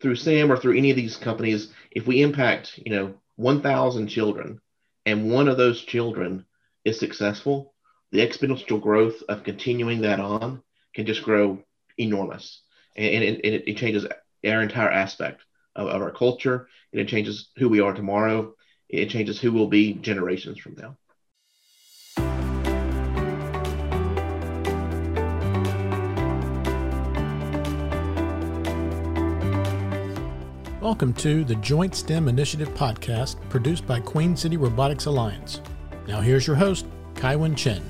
through SIM or through any of these companies, if we impact, you know, 1,000 children and one of those children is successful, the exponential growth of continuing that on can just grow enormous. And, and, it, it, it, changes our entire aspect of, of our culture, and it changes who we are tomorrow. It changes who we'll be generations from now. Welcome to the Joint STEM Initiative podcast produced by Queen City Robotics Alliance. Now, here's your host, Kaiwen Chen.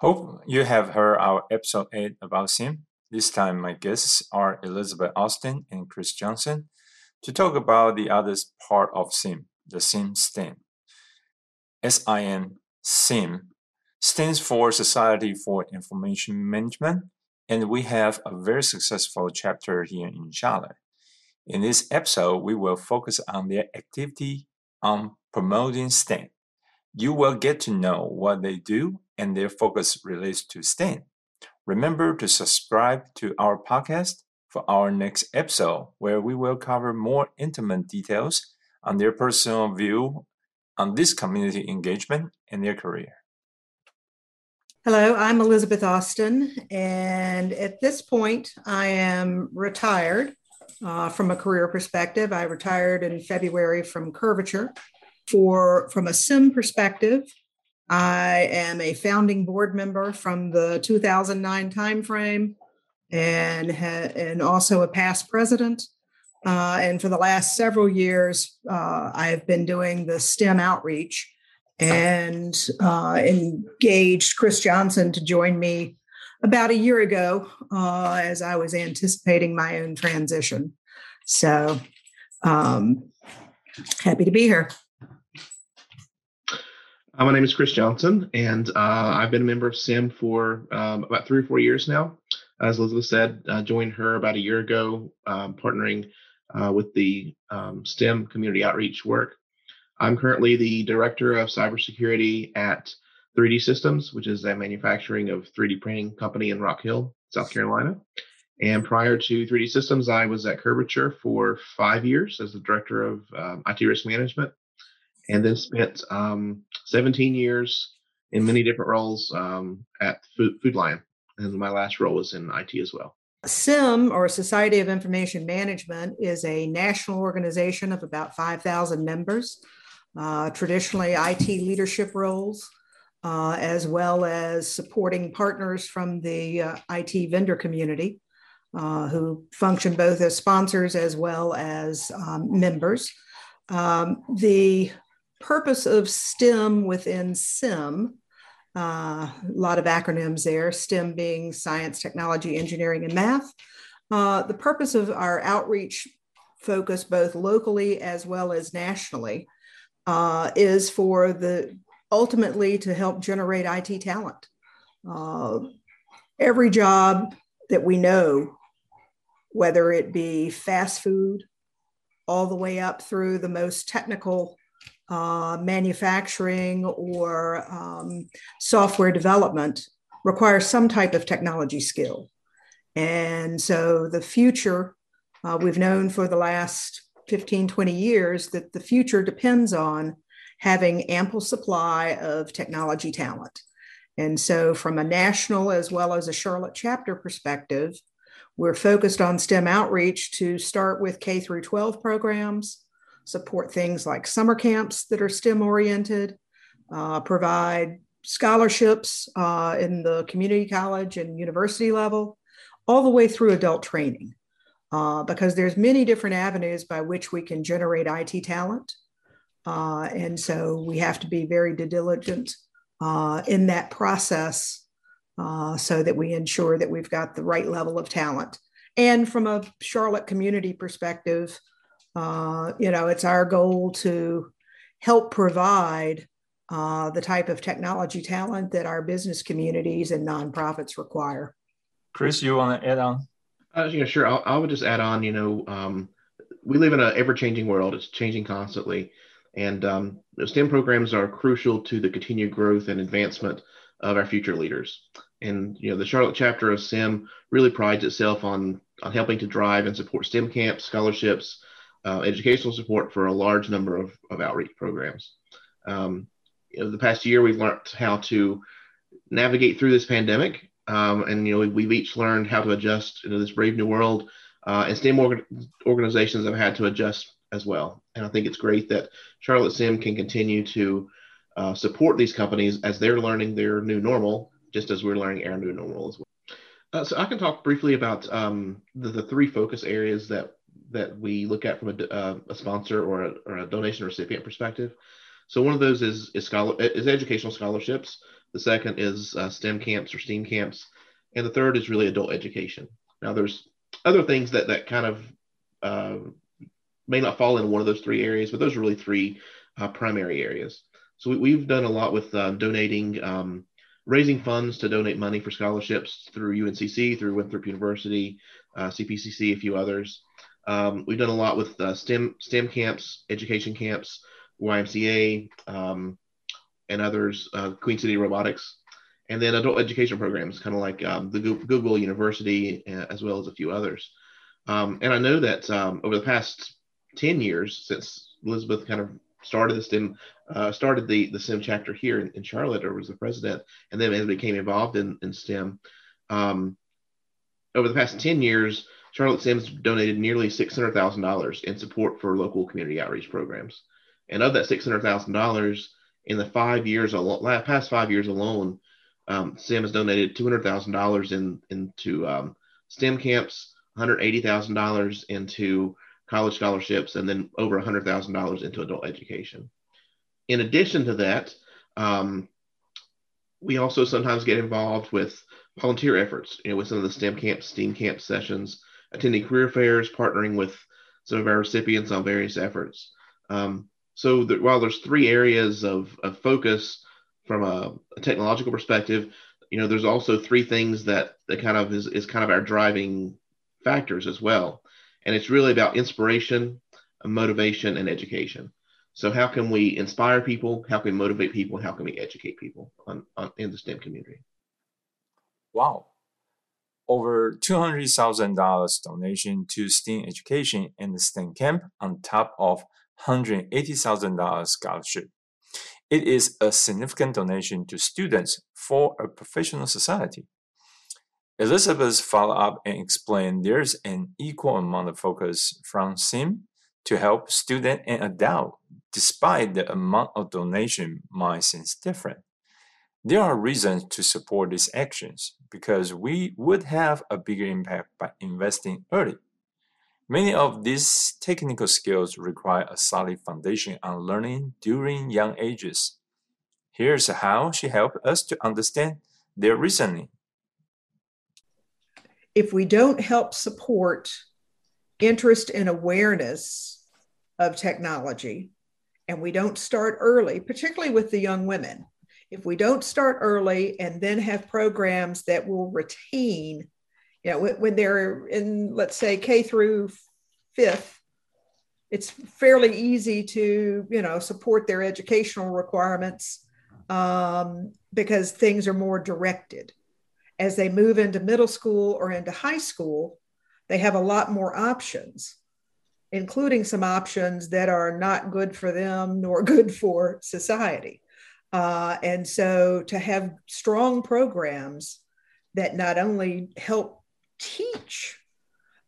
Hope you have heard our episode 8 about SIM. This time, my guests are Elizabeth Austin and Chris Johnson to talk about the other part of SIM, the SIM STEM. SIM, SIM, stands for Society for Information Management, and we have a very successful chapter here in Charlotte. In this episode, we will focus on their activity on promoting STEM. You will get to know what they do and their focus relates to STEM. Remember to subscribe to our podcast for our next episode, where we will cover more intimate details on their personal view on this community engagement in their career. Hello, I'm Elizabeth Austin, and at this point, I am retired uh, from a career perspective. I retired in February from Curvature. For from a SIM perspective, I am a founding board member from the 2009 timeframe, and ha- and also a past president uh, and for the last several years, uh, I've been doing the STEM outreach and uh, engaged Chris Johnson to join me about a year ago uh, as I was anticipating my own transition. So um, happy to be here. Uh, my name is Chris Johnson, and uh, I've been a member of SIM for um, about three or four years now. As Elizabeth said, joined her about a year ago, um, partnering uh, with the um, STEM community outreach work. I'm currently the director of cybersecurity at 3D Systems, which is a manufacturing of 3D printing company in Rock Hill, South Carolina. And prior to 3D Systems, I was at Curvature for five years as the director of um, IT risk management, and then spent um, 17 years in many different roles um, at Food, Food Lion. And my last role was in IT as well. SIM, or Society of Information Management, is a national organization of about 5,000 members, uh, traditionally IT leadership roles, uh, as well as supporting partners from the uh, IT vendor community uh, who function both as sponsors as well as um, members. Um, the purpose of STEM within SIM uh, a lot of acronyms there, STEM being science, technology, engineering, and math. Uh, the purpose of our outreach focus, both locally as well as nationally, uh, is for the ultimately to help generate IT talent. Uh, every job that we know, whether it be fast food, all the way up through the most technical uh, manufacturing or um, software development requires some type of technology skill. And so the future, uh, we've known for the last 15, 20 years that the future depends on having ample supply of technology talent. And so, from a national as well as a Charlotte chapter perspective, we're focused on STEM outreach to start with K through 12 programs, support things like summer camps that are STEM oriented, uh, provide scholarships uh, in the community college and university level, all the way through adult training. Uh, because there's many different avenues by which we can generate IT talent. Uh, and so we have to be very diligent uh, in that process uh, so that we ensure that we've got the right level of talent. And from a Charlotte community perspective, uh, you know, it's our goal to help provide uh, the type of technology talent that our business communities and nonprofits require. Chris, you want to add on? Uh, yeah, sure. I'll, I would just add on. You know, um, we live in an ever-changing world; it's changing constantly. And um, STEM programs are crucial to the continued growth and advancement of our future leaders. And you know, the Charlotte chapter of SIM really prides itself on on helping to drive and support STEM camps, scholarships, uh, educational support for a large number of, of outreach programs. Um, the past year, we've learned how to navigate through this pandemic, um, and you know, we've each learned how to adjust into this brave new world. Uh, and STEM org- organizations have had to adjust as well. And I think it's great that Charlotte Sim can continue to uh, support these companies as they're learning their new normal, just as we're learning our new normal as well. Uh, so I can talk briefly about um, the, the, three focus areas that that we look at from a, uh, a sponsor or a, or a, donation recipient perspective. So one of those is is, scholar, is educational scholarships. The second is uh, STEM camps or STEAM camps, and the third is really adult education. Now there's other things that that kind of uh, may not fall in one of those three areas, but those are really three uh, primary areas. So we, have done a lot with uh, donating, um, raising funds to donate money for scholarships through UNCC, through Winthrop University, uh, CPCC, a few others. Um, we've done a lot with uh, STEM STEM camps, education camps, YMCA, um, and others, uh, Queen City Robotics, and then adult education programs, kind of like um, the Google University, uh, as well as a few others. Um, and I know that um, over the past 10 years since Elizabeth kind of started the STEM, uh, started the, the STEM chapter here in, in, Charlotte, or was the president, and then as became involved in, in STEM. Um, over the past 10 years, Charlotte Sims donated nearly $600,000 in support for local community outreach programs. And of that $600,000, in the five years, past five years alone, um, SIM has donated $200,000 in, into um, STEM camps, $180,000 into college scholarships, and then over $100,000 into adult education. In addition to that, um, we also sometimes get involved with volunteer efforts, you know, with some of the STEM camps, STEAM camp sessions, attending career fairs, partnering with some of our recipients on various efforts. Um, so while there's three areas of, of focus from a, a, technological perspective, you know, there's also three things that, that kind of is, is kind of our driving factors as well and it's really about inspiration, motivation, and education. So how can we inspire people? How can we motivate people? How can we educate people on, on in the STEM community? Wow. Over $200,000 donation to STEM education and the STEM camp on top of $180,000 scholarship. It is a significant donation to students for a professional society. Elizabeth followed up and explained there's an equal amount of focus from SIM to help student and adult, despite the amount of donation might seem different. There are reasons to support these actions because we would have a bigger impact by investing early. Many of these technical skills require a solid foundation on learning during young ages. Here's how she helped us to understand their reasoning if we don't help support interest and awareness of technology, and we don't start early, particularly with the young women, if we don't start early and then have programs that will retain, you know, when, when they're in, let's say, K through fifth, it's fairly easy to, you know, support their educational requirements um, because things are more directed as they move into middle school or into high school, they have a lot more options, including some options that are not good for them nor good for society. Uh, and so to have strong programs that not only help teach,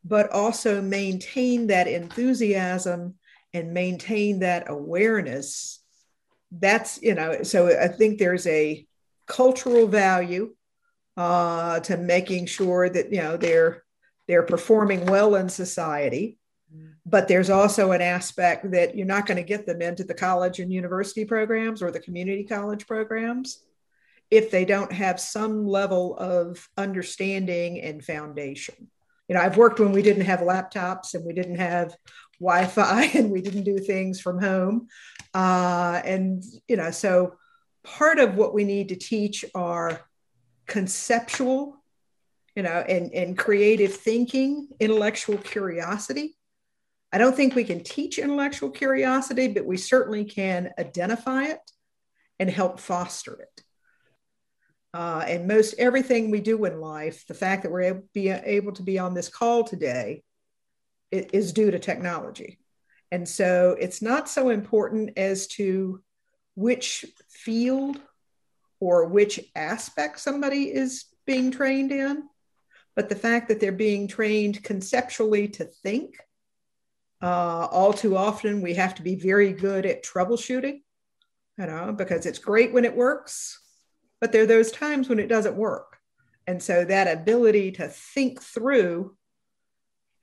but also maintain that enthusiasm and maintain that awareness that's you know so i think there's a cultural value uh, to making sure that you know they're they're performing well in society but there's also an aspect that you're not going to get them into the college and university programs or the community college programs if they don't have some level of understanding and foundation. You know i've worked when we didn't have laptops and we didn't have wi-fi and we didn't do things from home. Uh, and you know so part of what we need to teach are conceptual, you know, and, and creative thinking, intellectual curiosity, I don't think we can teach intellectual curiosity, but we certainly can identify it and help foster it. Uh, and most everything we do in life, the fact that we're able, be able to be on this call today is due to technology. And so it's not so important as to which field or which aspect somebody is being trained in, but the fact that they're being trained conceptually to think. Uh, all too often, we have to be very good at troubleshooting, you know, because it's great when it works, but there are those times when it doesn't work. And so that ability to think through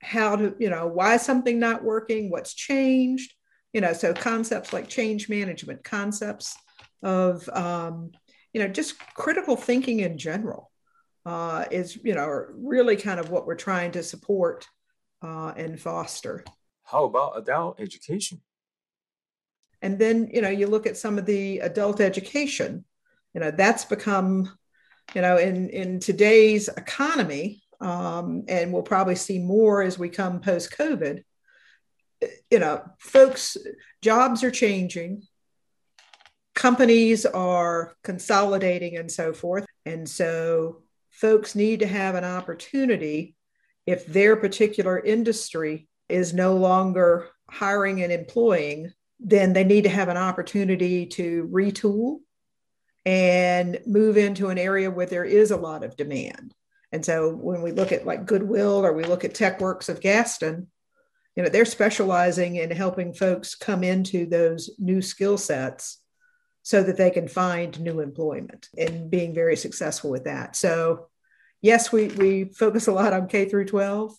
how to, you know, why something not working, what's changed, you know, so concepts like change management, concepts of, um, you know, just critical thinking in general uh, is, you know, really kind of what we're trying to support uh, and foster. How about adult education? And then, you know, you look at some of the adult education, you know, that's become, you know, in, in today's economy, um, and we'll probably see more as we come post COVID. You know, folks, jobs are changing, companies are consolidating, and so forth. And so, folks need to have an opportunity if their particular industry is no longer hiring and employing, then they need to have an opportunity to retool and move into an area where there is a lot of demand. And so when we look at like Goodwill or we look at TechWorks of Gaston, you know, they're specializing in helping folks come into those new skill sets so that they can find new employment and being very successful with that. So yes, we, we focus a lot on K through 12,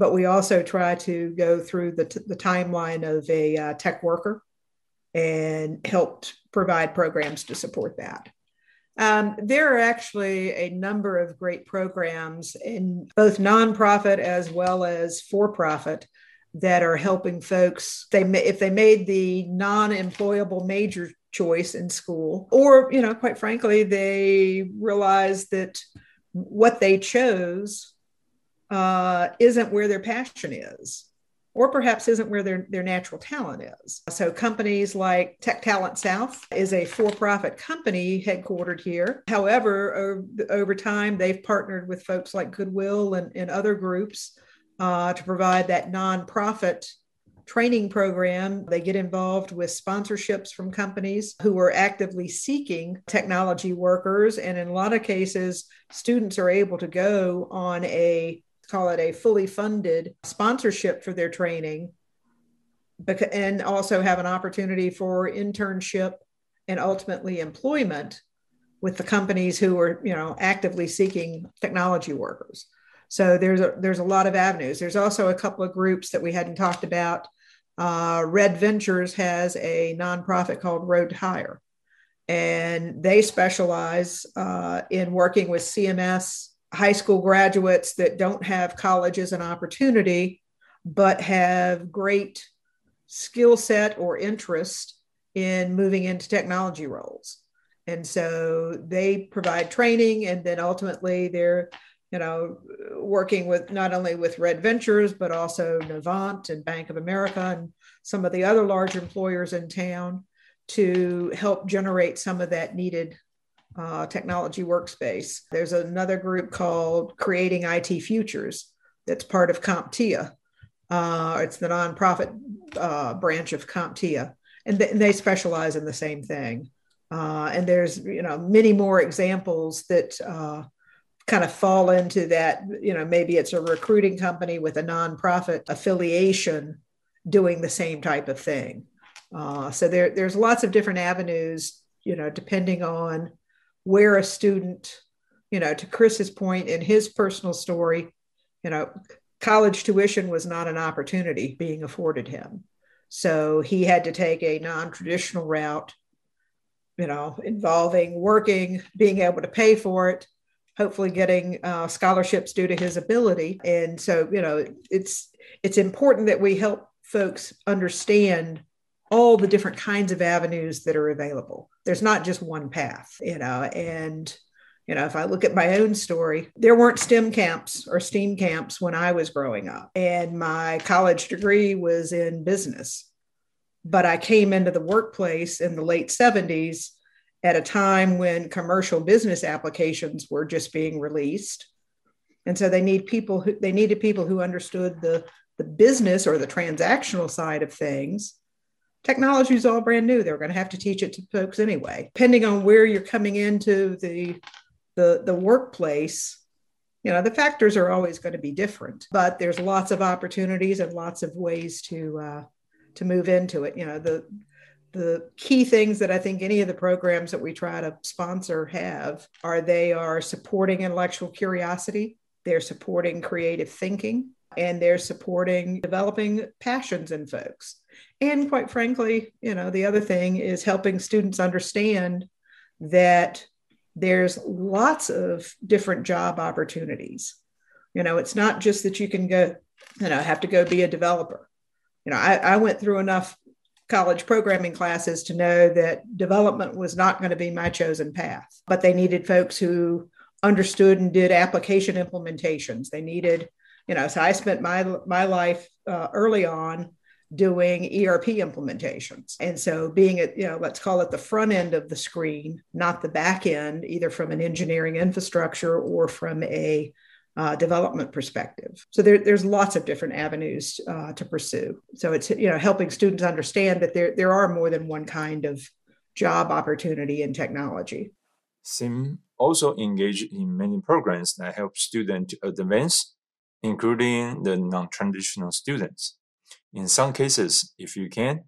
but we also try to go through the, t- the timeline of a uh, tech worker and help provide programs to support that. Um, there are actually a number of great programs in both nonprofit as well as for profit that are helping folks. They if they made the non-employable major choice in school, or you know, quite frankly, they realized that what they chose uh, isn't where their passion is or perhaps isn't where their, their natural talent is. So, companies like Tech Talent South is a for profit company headquartered here. However, over, time, they've partnered with folks like Goodwill and, and other groups uh, to provide that nonprofit training program. They get involved with sponsorships from companies who are actively seeking technology workers. And in a lot of cases, students are able to go on a call it a fully funded sponsorship for their training and also have an opportunity for internship and ultimately employment with the companies who are you know actively seeking technology workers. So there's a there's a lot of avenues. There's also a couple of groups that we hadn't talked about. Uh, red ventures has a nonprofit called road to hire and they specialize uh, in working with cms high school graduates that don't have college as an opportunity, but have great skill set or interest in moving into technology roles. And so they provide training and then ultimately they're, you know, working with not only with Red Ventures, but also Novant and Bank of America and some of the other large employers in town to help generate some of that needed uh, technology workspace. There's another group called Creating IT Futures that's part of CompTIA. Uh, it's the nonprofit uh, branch of CompTIA, and, th- and, they specialize in the same thing. Uh, and there's you know many more examples that uh, kind of fall into that. You know, maybe it's a recruiting company with a nonprofit affiliation doing the same type of thing. Uh, so there, there's lots of different avenues. You know, depending on where a student, you know, to Chris's point in his personal story, you know, college tuition was not an opportunity being afforded him. So he had to take a non traditional route, you know, involving working, being able to pay for it, hopefully getting uh, scholarships due to his ability. And so, you know, it's it's important that we help folks understand all the different kinds of avenues that are available. There's not just one path, you know, and You know, if I look at my own story, there weren't STEM camps or STEAM camps when I was growing up, and my college degree was in business. But I came into the workplace in the late 70s at a time when commercial business applications were just being released. And so they need people who they needed people who understood the, the business or the transactional side of things. Technology is all brand new. They're going to have to teach it to folks anyway. Depending on where you're coming into the, the, the workplace, you know, the factors are always going to be different, but there's lots of opportunities and lots of ways to uh, to move into it. You know, the the key things that I think any of the programs that we try to sponsor have are they are supporting intellectual curiosity, they're supporting creative thinking, and they're supporting developing passions in folks. And quite frankly, you know, the other thing is helping students understand that there's lots of different job opportunities. You know, it's not just that you can go, you know, have to go be a developer. You know, I, I went through enough college programming classes to know that development was not going to be my chosen path, but they needed folks who understood and did application implementations. They needed, you know, so I spent my my life uh, early on doing ERP implementations. And so being at, you know, let's call it the front end of the screen, not the back end, either from an engineering infrastructure or from a uh, development perspective. So there, there's lots of different avenues uh, to pursue. So it's you know helping students understand that there there are more than one kind of job opportunity in technology. SIM also engaged in many programs that help students advance, including the non-traditional students. In some cases, if you can,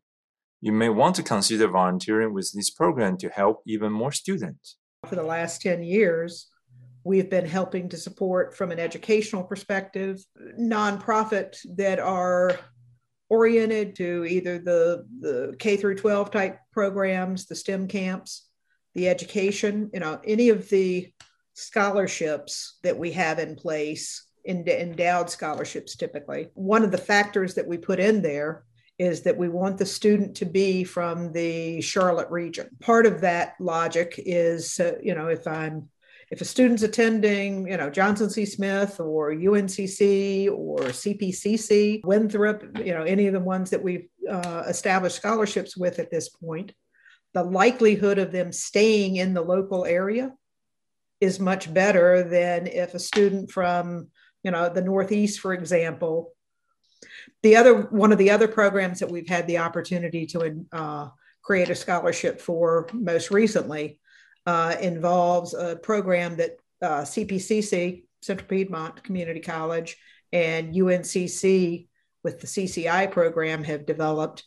you may want to consider volunteering with this program to help even more students. For the last 10 years, We've been helping to support from an educational perspective nonprofit that are oriented to either the, the K through 12 type programs, the STEM camps, the education, you know, any of the scholarships that we have in place, endowed scholarships typically. One of the factors that we put in there is that we want the student to be from the Charlotte region. Part of that logic is, uh, you know, if I'm if a student's attending, you know, Johnson C. Smith or UNCC or CPCC, Winthrop, you know, any of the ones that we've uh, established scholarships with at this point, the likelihood of them staying in the local area is much better than if a student from, you know, the Northeast, for example. The other one of the other programs that we've had the opportunity to uh, create a scholarship for most recently uh, involves a program that uh, CPCC, Central Piedmont Community College, and UNCC with the CCI program have developed,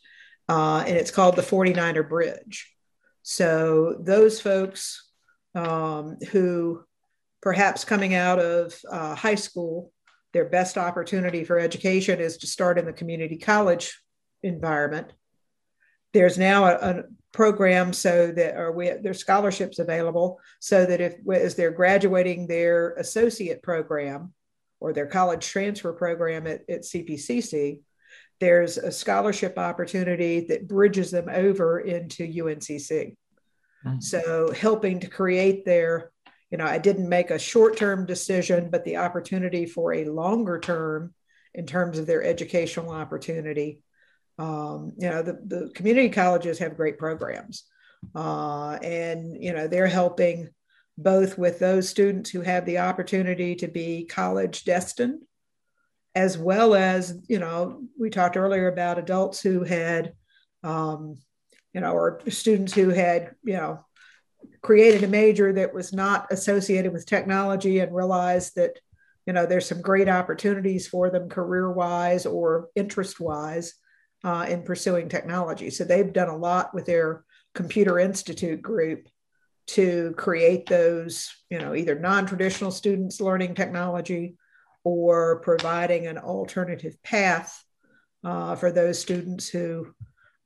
uh, and it's called the 49er Bridge. So those folks um, who perhaps coming out of uh, high school, their best opportunity for education is to start in the community college environment. There's now a, a program so that or we there's scholarships available so that if as they're graduating their associate program or their college transfer program at, at CPCC, there's a scholarship opportunity that bridges them over into UNCC. Mm-hmm. So helping to create their, you know, I didn't make a short-term decision, but the opportunity for a longer term in terms of their educational opportunity um, you know, the, the community colleges have great programs. Uh, and, you know, they're helping both with those students who have the opportunity to be college destined, as well as, you know, we talked earlier about adults who had, um, you know, or students who had, you know, created a major that was not associated with technology and realized that, you know, there's some great opportunities for them career wise or interest wise uh, in pursuing technology. So they've done a lot with their Computer Institute group to create those, you know, either non-traditional students learning technology or providing an alternative path uh, for those students who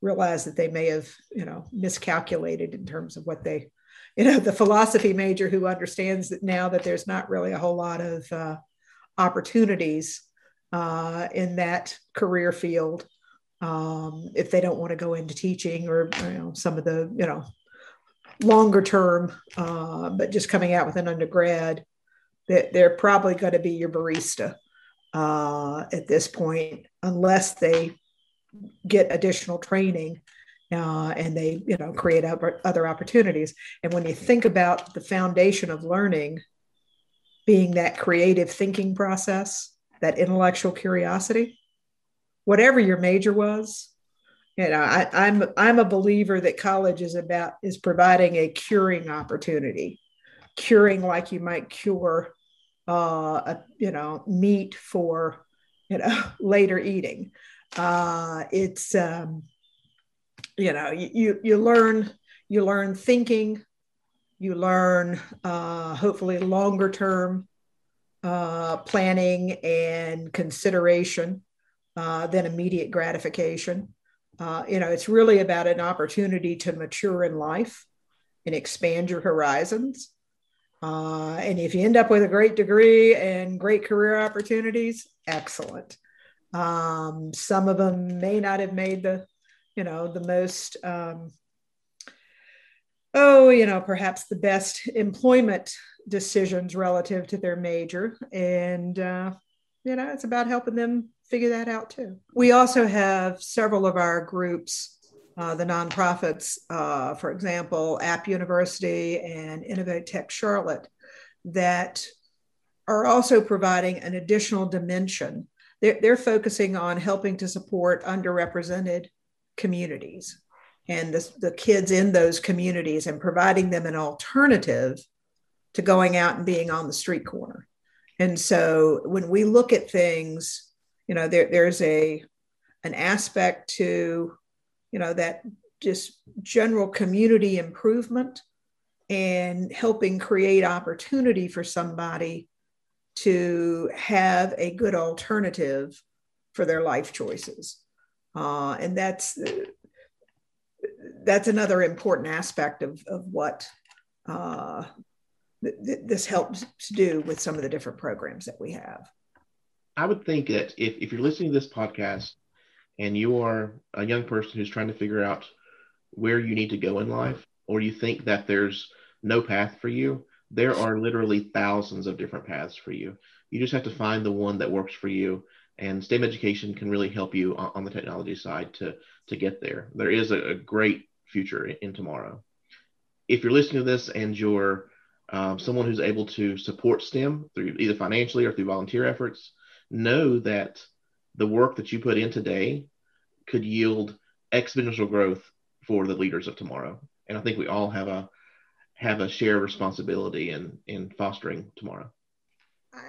realize that they may have, you know, miscalculated in terms of what they, you know, the philosophy major who understands that now that there's not really a whole lot of uh, opportunities uh, in that career field um, if they don't want to go into teaching or you know, some of the you know longer term, uh, but just coming out with an undergrad, that they're probably going to be your barista uh, at this point, unless they get additional training uh, and they you know create other opportunities. And when you think about the foundation of learning being that creative thinking process, that intellectual curiosity, whatever your major was, you know, I, I'm I'm a believer that college is about is providing a curing opportunity, curing like you might cure, uh, a, you know, meat for, you know, later eating. Uh, it's um, you know, you you learn you learn thinking, you learn uh, hopefully longer term uh, planning and consideration uh, than immediate gratification. Uh, you know, it's really about an opportunity to mature in life and expand your horizons. Uh, and if you end up with a great degree and great career opportunities, excellent. Um, some of them may not have made the, you know, the most, um, oh, you know, perhaps the best employment decisions relative to their major. And, uh, you know, it's about helping them figure that out too. We also have several of our groups, uh, the nonprofits, uh, for example, App University and Innovate Tech Charlotte, that are also providing an additional dimension. They're, they're focusing on helping to support underrepresented communities and the, the kids in those communities and providing them an alternative to going out and being on the street corner. And so when we look at things you know there, there's a an aspect to you know that just general community improvement and helping create opportunity for somebody to have a good alternative for their life choices uh, and that's that's another important aspect of, of what uh, th- this helps to do with some of the different programs that we have I would think that if, if you're listening to this podcast and you are a young person who's trying to figure out where you need to go in life, or you think that there's no path for you, there are literally thousands of different paths for you. You just have to find the one that works for you. And STEM education can really help you on, on the technology side to, to get there. There is a, a great future in, in, tomorrow. If you're listening to this and you're um, someone who's able to support STEM through either financially or through volunteer efforts, know that the work that you put in today could yield exponential growth for the leaders of tomorrow. And I think we all have a have a shared responsibility in in fostering tomorrow.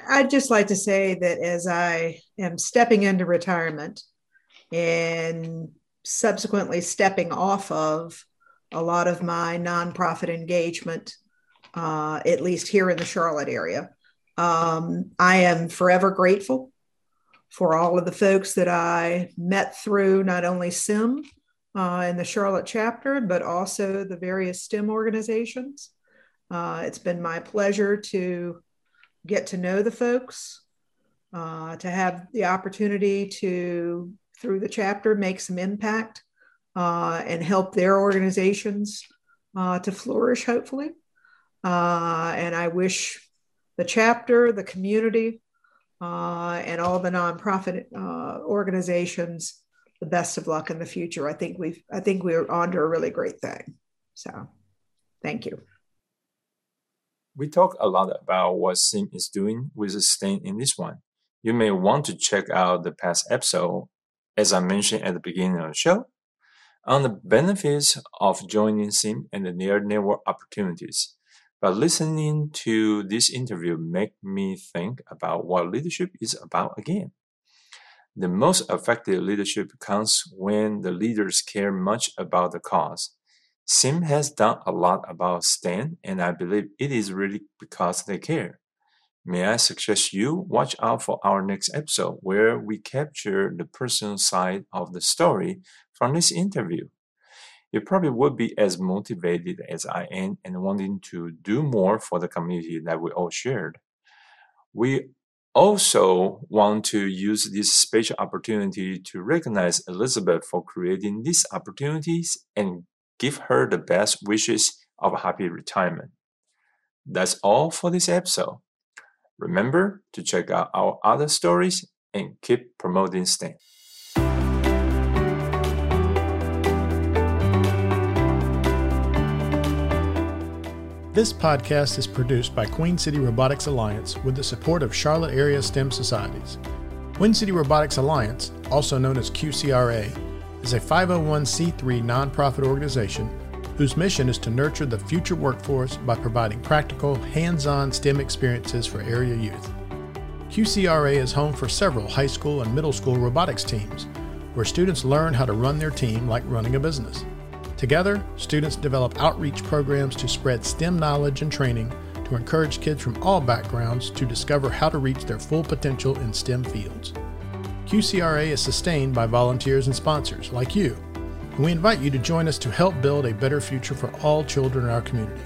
I'd just like to say that as I am stepping into retirement and subsequently stepping off of a lot of my nonprofit engagement, uh, at least here in the Charlotte area, um, I am forever grateful for all of the folks that I met through not only SIM uh, in the Charlotte chapter, but also the various STEM organizations. Uh, it's been my pleasure to get to know the folks, uh, to have the opportunity to, through the chapter, make some impact uh, and help their organizations uh, to flourish, hopefully. Uh, and I wish the chapter, the community, uh, and all the nonprofit uh, organizations the best of luck in the future. I think we've I think we're on to a really great thing. So thank you. We talk a lot about what SIM is doing with STEM in this one. You may want to check out the past episode, as I mentioned at the beginning of the show, on the benefits of joining SIM and the near network opportunities. But listening to this interview make me think about what leadership is about again. The most effective leadership comes when the leaders care much about the cause. Sim has done a lot about STEM, and I believe it is really because they care. May I suggest you watch out for our next episode where we capture the personal side of the story from this interview you probably would be as motivated as I am and wanting to do more for the community that we all shared. We also want to use this special opportunity to recognize Elizabeth for creating these opportunities and give her the best wishes of a happy retirement. That's all for this episode. Remember to check out our other stories and keep promoting STEM. This podcast is produced by Queen City Robotics Alliance with the support of Charlotte Area STEM Societies. Queen City Robotics Alliance, also known as QCRA, is a 501c3 nonprofit organization whose mission is to nurture the future workforce by providing practical, hands on STEM experiences for area youth. QCRA is home for several high school and middle school robotics teams, where students learn how to run their team like running a business. Together, students develop outreach programs to spread STEM knowledge and training to encourage kids from all backgrounds to discover how to reach their full potential in STEM fields. QCRA is sustained by volunteers and sponsors like you, and we invite you to join us to help build a better future for all children in our community.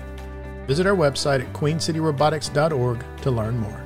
Visit our website at queencityrobotics.org to learn more.